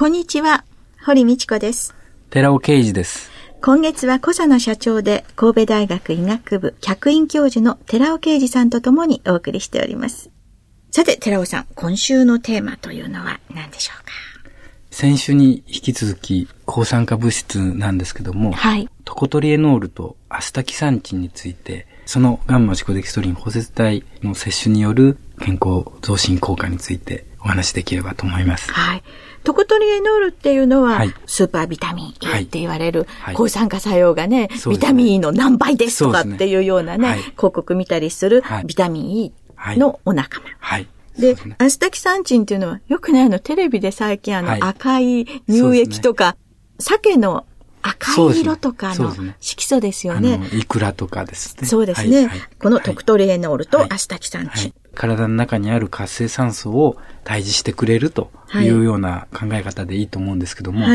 こんにちは堀道子です。寺尾啓二です。今月はコサナ社長で神戸大学医学部客員教授の寺尾啓二さんとともにお送りしております。さて寺尾さん今週のテーマというのは何でしょうか？先週に引き続き抗酸化物質なんですけども、はい、トコトリエノールとアスタキサンチンについて、そのガンマシコデキストリン包摂体の摂取による健康増進効果についてお話しできればと思います。はい。トコトリエノールっていうのは、はい、スーパービタミン E って言われる、はい、抗酸化作用がね、ビタミン E の何倍ですとかっていうようなね、ね広告見たりするビタミン E のお仲間。はい。で、ね、アスタキサンチンっていうのは、よくね、あの、テレビで最近あの、赤い乳液とか、鮭の赤い色とかの色素ですよね。いくらとかですね。そうですね。はい、このトクトレーノールとアスタキサンチン、はいはい。体の中にある活性酸素を退治してくれるというような考え方でいいと思うんですけども、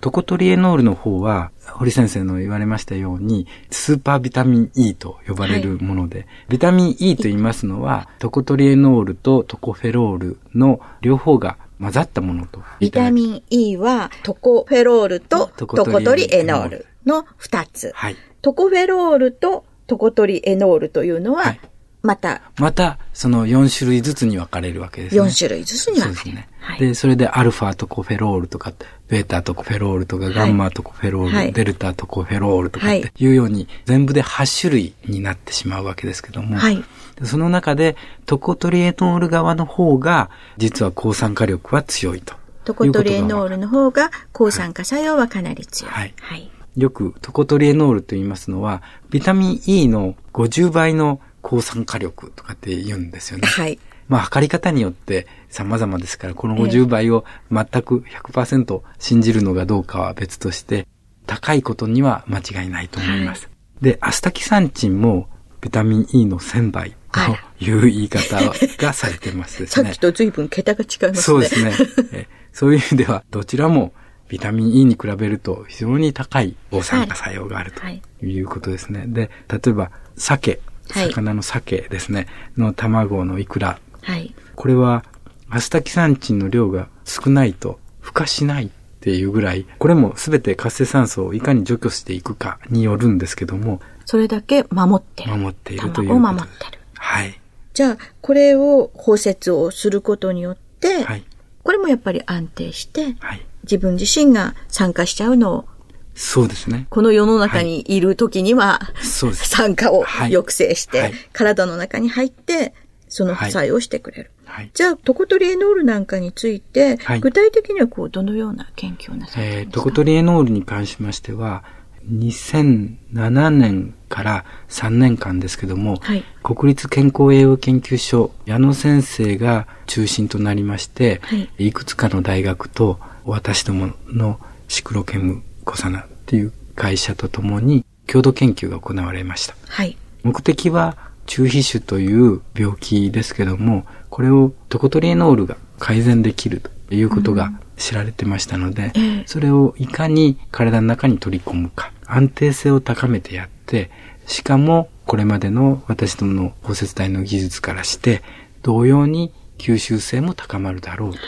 トコトリエノールの方は、堀先生の言われましたように、スーパービタミン E と呼ばれるもので、ビタミン E と言いますのは、トコトリエノールとトコフェロールの両方が混ざったものと。ビタミン E はトコフェロールとトコトリエノールの2つ。はい。トコフェロールとトコトリエノールというのは、また。また、その4種類ずつに分かれるわけですね。4種類ずつに分かれる。そうですね。はい、で、それでアルファトコフェロールとか、ベータトコフェロールとか、ガンマトコフェロール、はい、デルタトコフェロールとかっていうように、全部で8種類になってしまうわけですけども、はい、その中でトコトリエノール側の方が、実は抗酸化力は強いと。トコトリエノールの方が抗酸化作用はかなり強い。はい。はいよくトコトリエノールと言いますのは、ビタミン E の50倍の抗酸化力とかって言うんですよね。はい。まあ、測り方によって様々ですから、この50倍を全く100%信じるのがどうかは別として、高いことには間違いないと思います。はい、で、アスタキサンチンもビタミン E の1000倍という言い方がされてますですね。さっきと随分桁が違いますね。そうですね。えそういう意味では、どちらもビタミン E に比べると非常に高い抗酸化作用があるということですね。で、例えば、鮭魚の鮭ですね、の卵のイクラ。はい。これは、アスタキサンチンの量が少ないと孵化しないっていうぐらい、これも全て活性酸素をいかに除去していくかによるんですけども。それだけ守ってる。守っているという卵を守ってる。はい。じゃあ、これを包摂をすることによって、はい、これもやっぱり安定して、はい、自分自身が参加しちゃうのをそうですね。この世の中にいる時には、そうです。酸化を抑制して、体の中に入って、その作用をしてくれる。はい、じゃあ、トコトリエノールなんかについて、はい、具体的にはこう、どのような研究をなされてるんですか、えー、トコトリエノールに関しましては、2007年から3年間ですけども、はい、国立健康栄養研究所矢野先生が中心となりまして、はい、いくつかの大学と私どものシクロケムコサナっていう会社とともに共同研究が行われました。はい。目的は中皮腫という病気ですけども、これをトコトリエノールが改善できるということが知られてましたので、うん、それをいかに体の中に取り込むか、安定性を高めてやって、しかもこれまでの私どもの包摂体の技術からして、同様に吸収性も高まるだろうと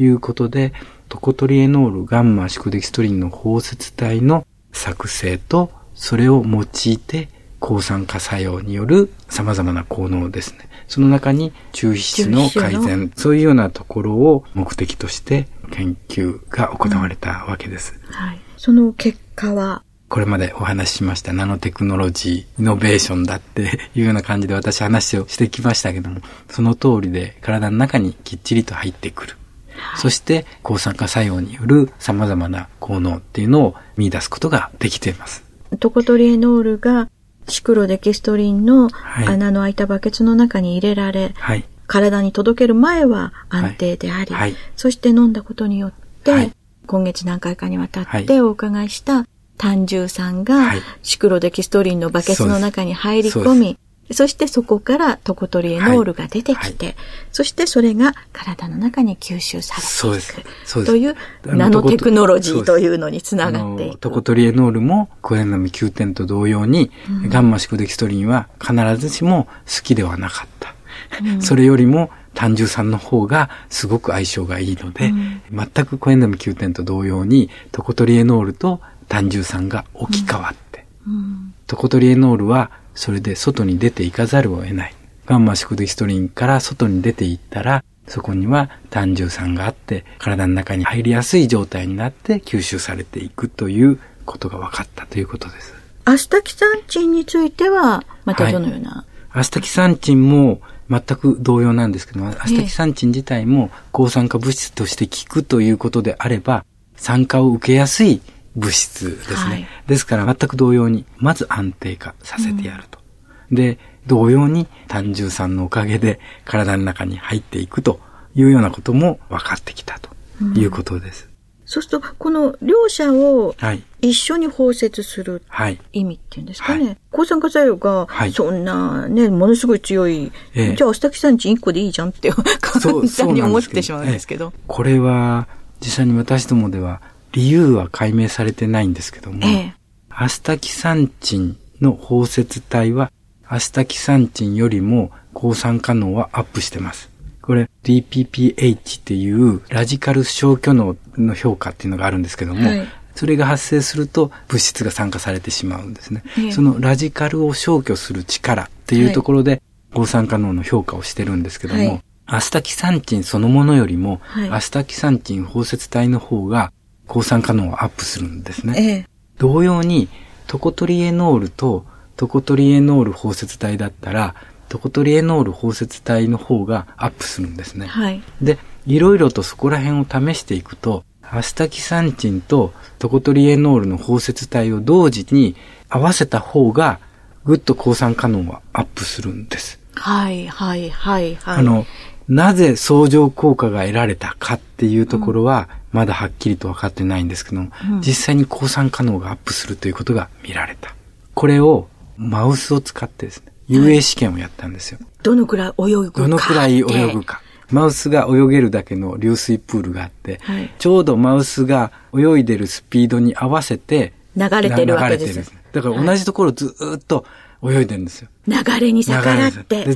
いうことで、トコトリエノール、ガンマ、シコデキストリンの包摂体の作成と、それを用いて抗酸化作用による様々な効能ですね。その中に中皮質の改善、そういうようなところを目的として研究が行われたわけです。うん、はい。その結果はこれまでお話ししましたナノテクノロジー、イノベーションだっていうような感じで私話をしてきましたけども、その通りで体の中にきっちりと入ってくる。そして抗酸化作用による様々な効能っていうのを見出すことができています。トコトリエノールがシクロデキストリンの穴の開いたバケツの中に入れられ、はい、体に届ける前は安定であり、はい。はい、そして飲んだことによって、今月何回かにわたってお伺いした胆汁酸がシクロデキストリンのバケツの中に入り込み、そしてそこからトコトリエノールが出てきて、はい。はい、そしてそれが体の中に吸収されていく。というナノテクノロジーというのにつながっていく。トコトリエノールもコエンナミ9点と同様に、うん、ガンマシクデキストリンは必ずしも好きではなかった。うん、それよりも単純酸の方がすごく相性がいいので、うん、全くコエンナミ9点と同様にトコトリエノールと単純酸が置き換わって、トコトリエノールはそれで外に出ていかざるを得ない。ガンマシクデヒストリンから外に出ていったら、そこには単純酸があって、体の中に入りやすい状態になって吸収されていくということが分かったということです。アスタキサンチンについては、またどのような、はい、アスタキサンチンも全く同様なんですけど、アスタキサンチン自体も抗酸化物質として効くということであれば、酸化を受けやすい物質ですね。はい、ですから全く同様に、まず安定化させてやると。うん、で、同様に単純酸のおかげで体の中に入っていくというようなことも分かってきたということです。うん、そうすると、この両者を一緒に包摂する意味っていうんですかね。はい、抗酸化作用が、そんなね、ものすごい強い、じゃあアスタキサンチン1個でいいじゃんって簡単に思ってしまうんですけど。これは、実際に私どもでは理由は解明されてないんですけども、ええ、アスタキサンチンの包摂体は、アスタキサンチンよりも抗酸化能はアップしてます。これ DPPH っていうラジカル消去能の評価っていうのがあるんですけども、はい、それが発生すると物質が酸化されてしまうんですね。え、そのラジカルを消去する力っていうところで、抗酸化能の評価をしてるんですけども、はい、アスタキサンチンそのものよりも、アスタキサンチン包摂体の方が抗酸化能をアップするんですね。ええ、同様に、トコトリエノールとトコトリエノール包摂体だったら、トコトリエノール包摂体の方がアップするんですね。はい、で、いろいろとそこら辺を試していくと、アスタキサンチンとトコトリエノールの包摂体を同時に合わせた方が、ぐっと抗酸化能はアップするんです。はい、はい、はい、はい。あの、なぜ相乗効果が得られたかっていうところは、まだはっきりと分かってないんですけども、うん、実際に抗酸化能がアップするということが見られた。これをマウスを使ってですね、遊泳試験をやったんですよ。どのくらい泳ぐか。どのくらい泳ぐか。マウスが泳げるだけの流水プールがあって、はい、ちょうどマウスが泳いでるスピードに合わせて流れてるわけです。だから同じところずっと泳いでるんですよ。流れに逆らって、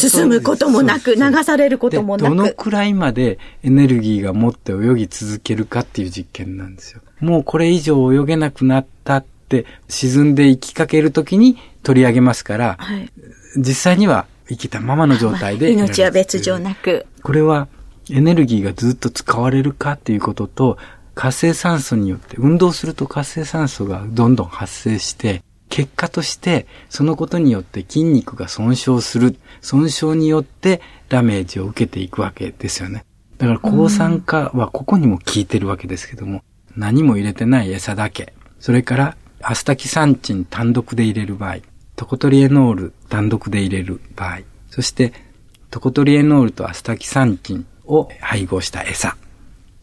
進むこともなく、流されることもなく。どのくらいまでエネルギーが持って泳ぎ続けるかっていう実験なんですよ。もうこれ以上泳げなくなったって沈んで行きかけるときに取り上げますから、はい、実際には生きたままの状態で。命は別状なく。これはエネルギーがずっと使われるかっていうことと、活性酸素によって、運動すると活性酸素がどんどん発生して、結果として、そのことによって筋肉が損傷する。損傷によってダメージを受けていくわけですよね。だから抗酸化はここにも効いてるわけですけども、何も入れてない餌だけ。それから、アスタキサンチン単独で入れる場合、トコトリエノール単独で入れる場合、そして、トコトリエノールとアスタキサンチンを配合した餌、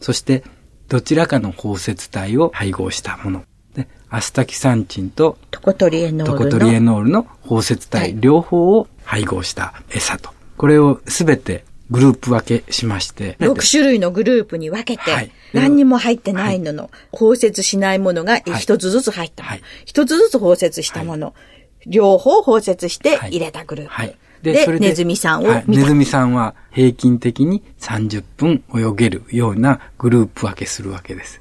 そして、どちらかの包摂体を配合したもの。でアスタキサンチンとコトリエノールのトコトリエノールの包摂体、はい、両方を配合した餌と。これをすべてグループ分けしまして。6種類のグループに分けて、はい、何にも入ってないのの、はい、包摂しないものが一つずつ入った。一、つずつ包摂したもの。両方包摂して入れたグループ。はいで、でネズミさんを、はい、ネズミさんは平均的に30分泳げるようなグループ分けするわけです。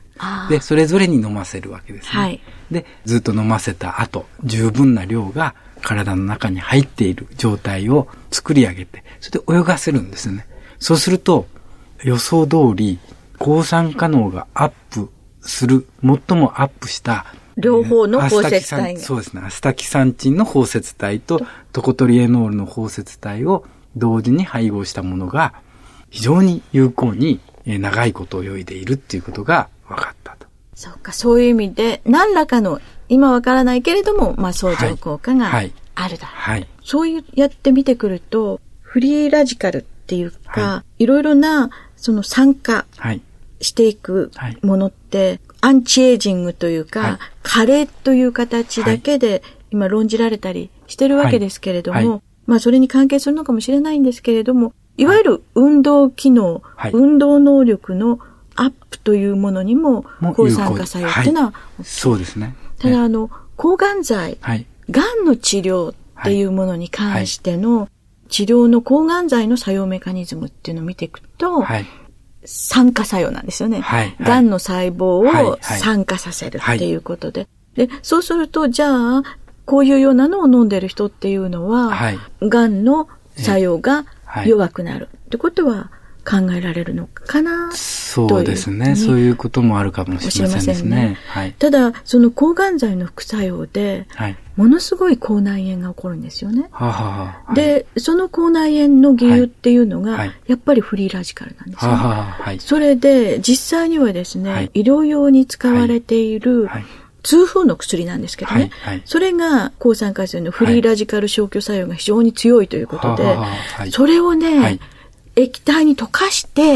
で、それぞれに飲ませるわけですね。はい、で、ずっと飲ませた後、十分な量が体の中に入っている状態を作り上げて、それで泳がせるんですね。そうすると、予想通り、抗酸化能がアップする、最もアップした両方の包摂体そうですね。アスタキサンチンの包摂体とトコトリエノールの包摂体を同時に配合したものが非常に有効に長いことを泳いでいるっていうことが分かったと。そうか、そういう意味で、何らかの、今わからないけれども、まあ、相乗効果があるだ、はい。はい。そういうやって見てくると、フリーラジカルっていうか、はい、いろいろな、その酸化していくものって、はい、アンチエイジングというか、はい、加齢という形だけで今論じられたりしてるわけですけれども、まあそれに関係するのかもしれないんですけれども、いわゆる運動機能、運動能力のアップというものにも抗酸化作用っていうのは、そうですね。ただあの、抗がん剤、はい、がんの治療っていうものに関しての、治療の抗がん剤の作用メカニズムっていうのを見ていくと、はい、酸化作用なんですよね。はい、がんの細胞を酸化させるっていうことで。で、そうすると、じゃあ、こういうようなのを飲んでる人っていうのは、はい、がんの作用が弱くなる。ってことは、考えられるのかなそうですね。そういうこともあるかもしれませんですね。ねはい、ただ、その抗がん剤の副作用で、はい、ものすごい口内炎が起こるんですよね。はははで、その口内炎の理由っていうのが、やっぱりフリーラジカルなんですよ、ね。ははそれで、実際にはですね、医療用に使われている、痛風の薬なんですけどね。はい。はい、それが抗酸化性のフリーラジカル消去作用が非常に強いということで、それをね、はい液体に溶かして、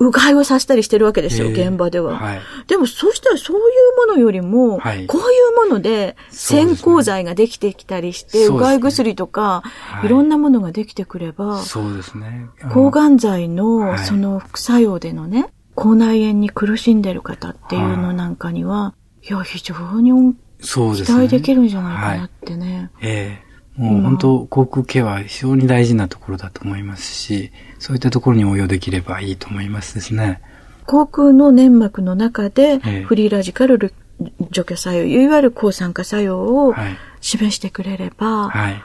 うがいをさせたりしてるわけですよ、現場では。はい、でも、そうしたらそういうものよりも、はい、こういうもので、先行剤ができてきたりして、うね、うがい薬とか、はい、いろんなものができてくれば、そうですね。抗がん剤の、その副作用でのね、口内炎に苦しんでる方っていうのなんかには、い。や、非常に期待できるんじゃないかなってね。ええもう本当、航空系は非常に大事なところだと思いますし、そういったところに応用できればいいと思いますですね。航空の粘膜の中で、フリーラジカル除去作用、いわゆる抗酸化作用を示してくれれば、はい、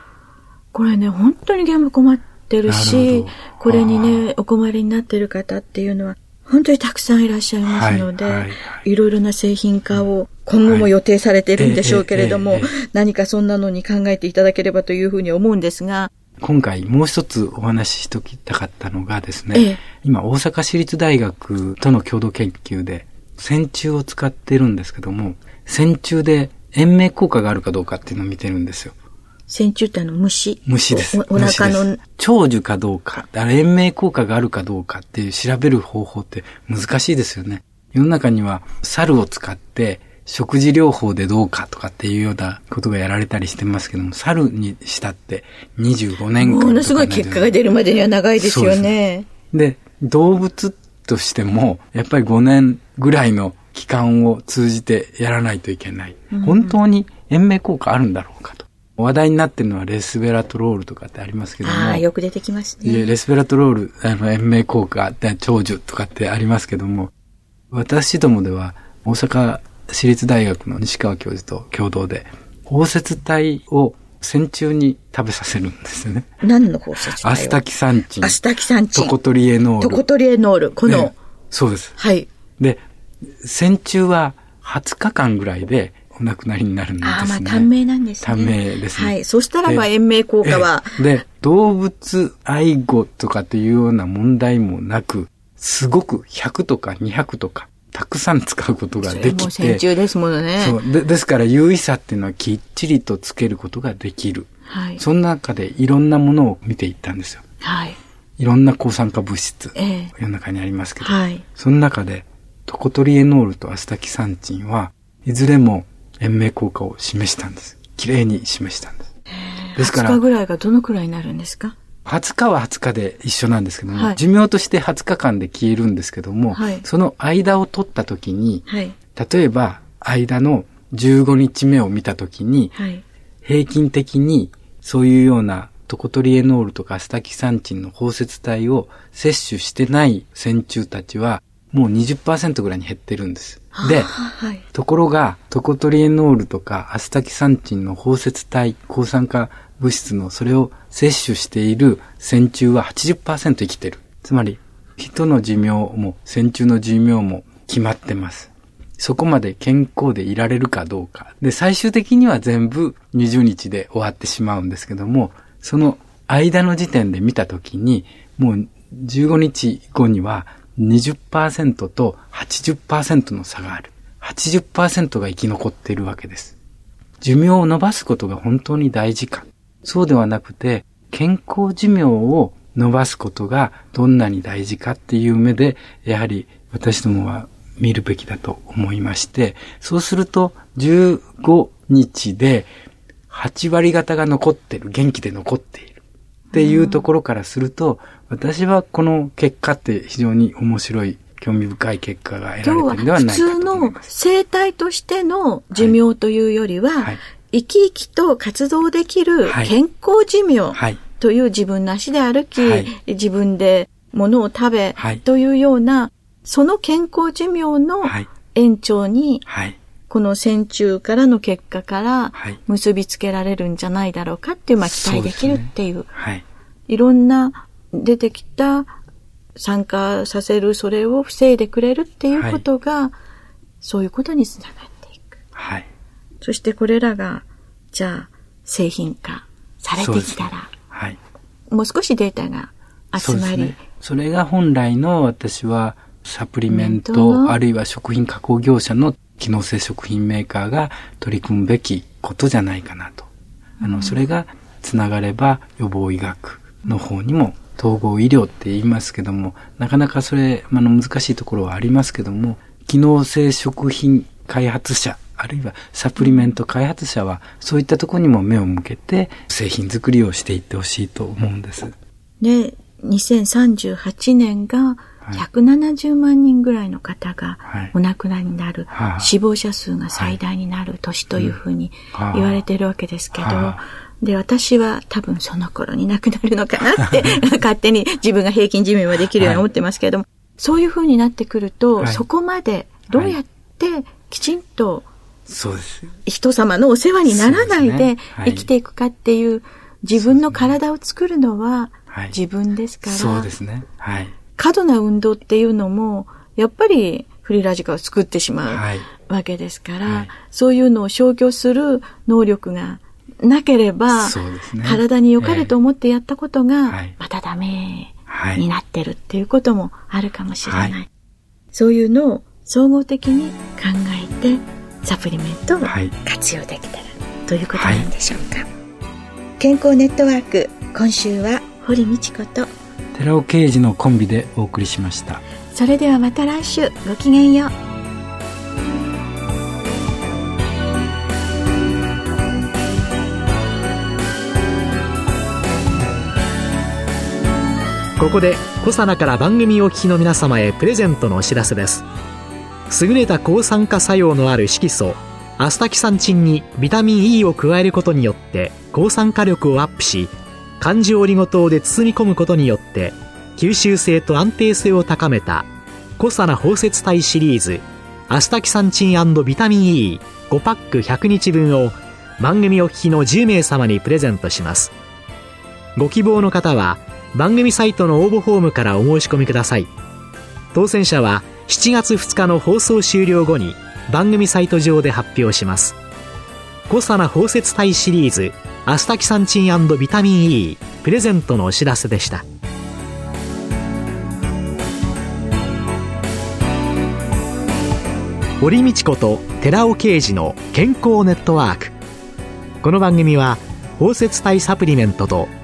これね、本当に現場困ってるし、これにね、お困りになってる方っていうのは、本当にたくさんいらっしゃいますので、はいはいはい、いろいろな製品化を今後も予定されているんでしょうけれども、何かそんなのに考えていただければというふうに思うんですが、今回もう一つお話ししときたかったのがですね、ええ、今大阪市立大学との共同研究で線虫を使ってるんですけども、線虫で延命効果があるかどうかっていうのを見てるんですよ。線虫ってあの虫虫です。お腹の。長寿かどうか、延命効果があるかどうかっていう調べる方法って難しいですよね。世の中には猿を使って食事療法でどうかとかっていうようなことがやられたりしてますけども、猿にしたって25年間ものすごい結果が出るまでには長いですよね。で動物としても、やっぱり5年ぐらいの期間を通じてやらないといけない。うん、本当に延命効果あるんだろうかと。話題になってるのはレスベラトロールとかってありますけども。ああ、よく出てきますね。レスベラトロール、あの、延命効果、長寿とかってありますけども、私どもでは大阪私立大学の西川教授と共同で、包摂体を線虫に食べさせるんですよね。何の包摂体アスタキサンチン。アスタキサンチン。トコトリエノール。トコトリエノール。この、ね、そうです。はい。で、線虫は20日間ぐらいでお亡くなりになるんですね。ああ、まあ短命なんですね。短命ですね。はい。そしたらば延命効果は。で、動物愛護とかっていうような問題もなく、すごく100とか200とかたくさん使うことができて。もう戦中ですものね。そうで。ですから優位さっていうのはきっちりとつけることができる。はい。その中でいろんなものを見ていったんですよ。はい。いろんな抗酸化物質、ええ、世の中にありますけど、はい。その中でトコトリエノールとアスタキサンチンはいずれも延命効果を示したんです。きれいに示したんです。ですから。20日ぐらいがどのくらいになるんですか？20日は20日で一緒なんですけども、はい、寿命として20日間で消えるんですけども、はい、その間を取った時に、はい、例えば間の15日目を見た時に、平均的にそういうようなトコトリエノールとかアスタキサンチンの包摂体を摂取してない線虫たちは、もう20%ぐらいに減ってるんです。で、はい、ところが、トコトリエノールとかアスタキサンチンの包摂体、抗酸化物質のそれを摂取している線虫は80%生きてる。つまり、人の寿命も線虫の寿命も決まってます。そこまで健康でいられるかどうか。で、最終的には全部20日で終わってしまうんですけども、その間の時点で見たときに、もう15日後には20%と80%の差がある。80%が生き残っているわけです。寿命を伸ばすことが本当に大事か。そうではなくて、健康寿命を伸ばすことがどんなに大事かっていう目で、やはり私どもは見るべきだと思いまして、そうすると15日で8割方が残ってる、元気で残っているっていうところからすると、私はこの結果って非常に面白い興味深い結果が得られてるんではないかと思います。普通の生態としての寿命というよりは、はい。はい、生き生きと活動できる健康寿命という自分の足で歩き、はい、自分で物を食べというような、その健康寿命の延長に、この線虫からの結果から結びつけられるんじゃないだろうかっていう、まあ期待できるっていう、いろんな出てきた参加させる、それを防いでくれるっていうことが、そういうことにつながっていく。はい。そしてこれらが、じゃあ、製品化されてきたら、はい。もう少しデータが集まり。ね、それが本来の私は、サプリメント、あるいは食品加工業者の機能性食品メーカーが取り組むべきことじゃないかなと。あの、それがつながれば予防医学の方にも統合医療って言いますけども、なかなかそれ、あの、難しいところはありますけども、機能性食品開発者あるいはサプリメント開発者はそういったところにも目を向けて製品作りをしていってほしいと思うんです。で、2038年が170万人ぐらいの方がお亡くなりになる、はい、死亡者数が最大になる年というふうに言われているわけですけど、で、私は多分その頃に亡くなるのかなって 勝手に自分が平均寿命はできるように思ってますけれども、はい、そういうふうになってくると、はい、そこまでどうやってきちんとそうです。人様のお世話にならないで生きていくかっていう、自分の体を作るのは自分ですから。そうですね。はい。過度な運動っていうのも、やっぱりフリーラジカを作ってしまうわけですから、はい、そういうのを消去する能力がなければ、ね、体に良かれと思ってやったことが、またダメになってるっていうこともあるかもしれない。はい、そういうのを総合的に考えて、サプリメントを活用できたら、ということなんでしょうか、はい、健康ネットワーク今週は堀道子と寺尾啓二のコンビでお送りしました。それではまた来週ごきげんようここでコサナから番組お聞きの皆様へプレゼントのお知らせです。優れた抗酸化作用のある色素アスタキサンチンにビタミン E を加えることによって抗酸化力をアップし漢字オリゴ糖で包み込むことによって吸収性と安定性を高めたコサナ包摂体シリーズアスタキサンチンビタミン E5 パック100日分を番組お聞きの10名様にプレゼントします。ご希望の方は番組サイトの応募フォームからお申し込みください。当選者は7月2日の放送終了後に番組サイト上で発表します。コサナ包摂体シリーズアスタキサンチンビタミン E プレゼントのお知らせでした。堀道子と寺尾啓二の健康ネットワーク。この番組は包摂体サプリメントと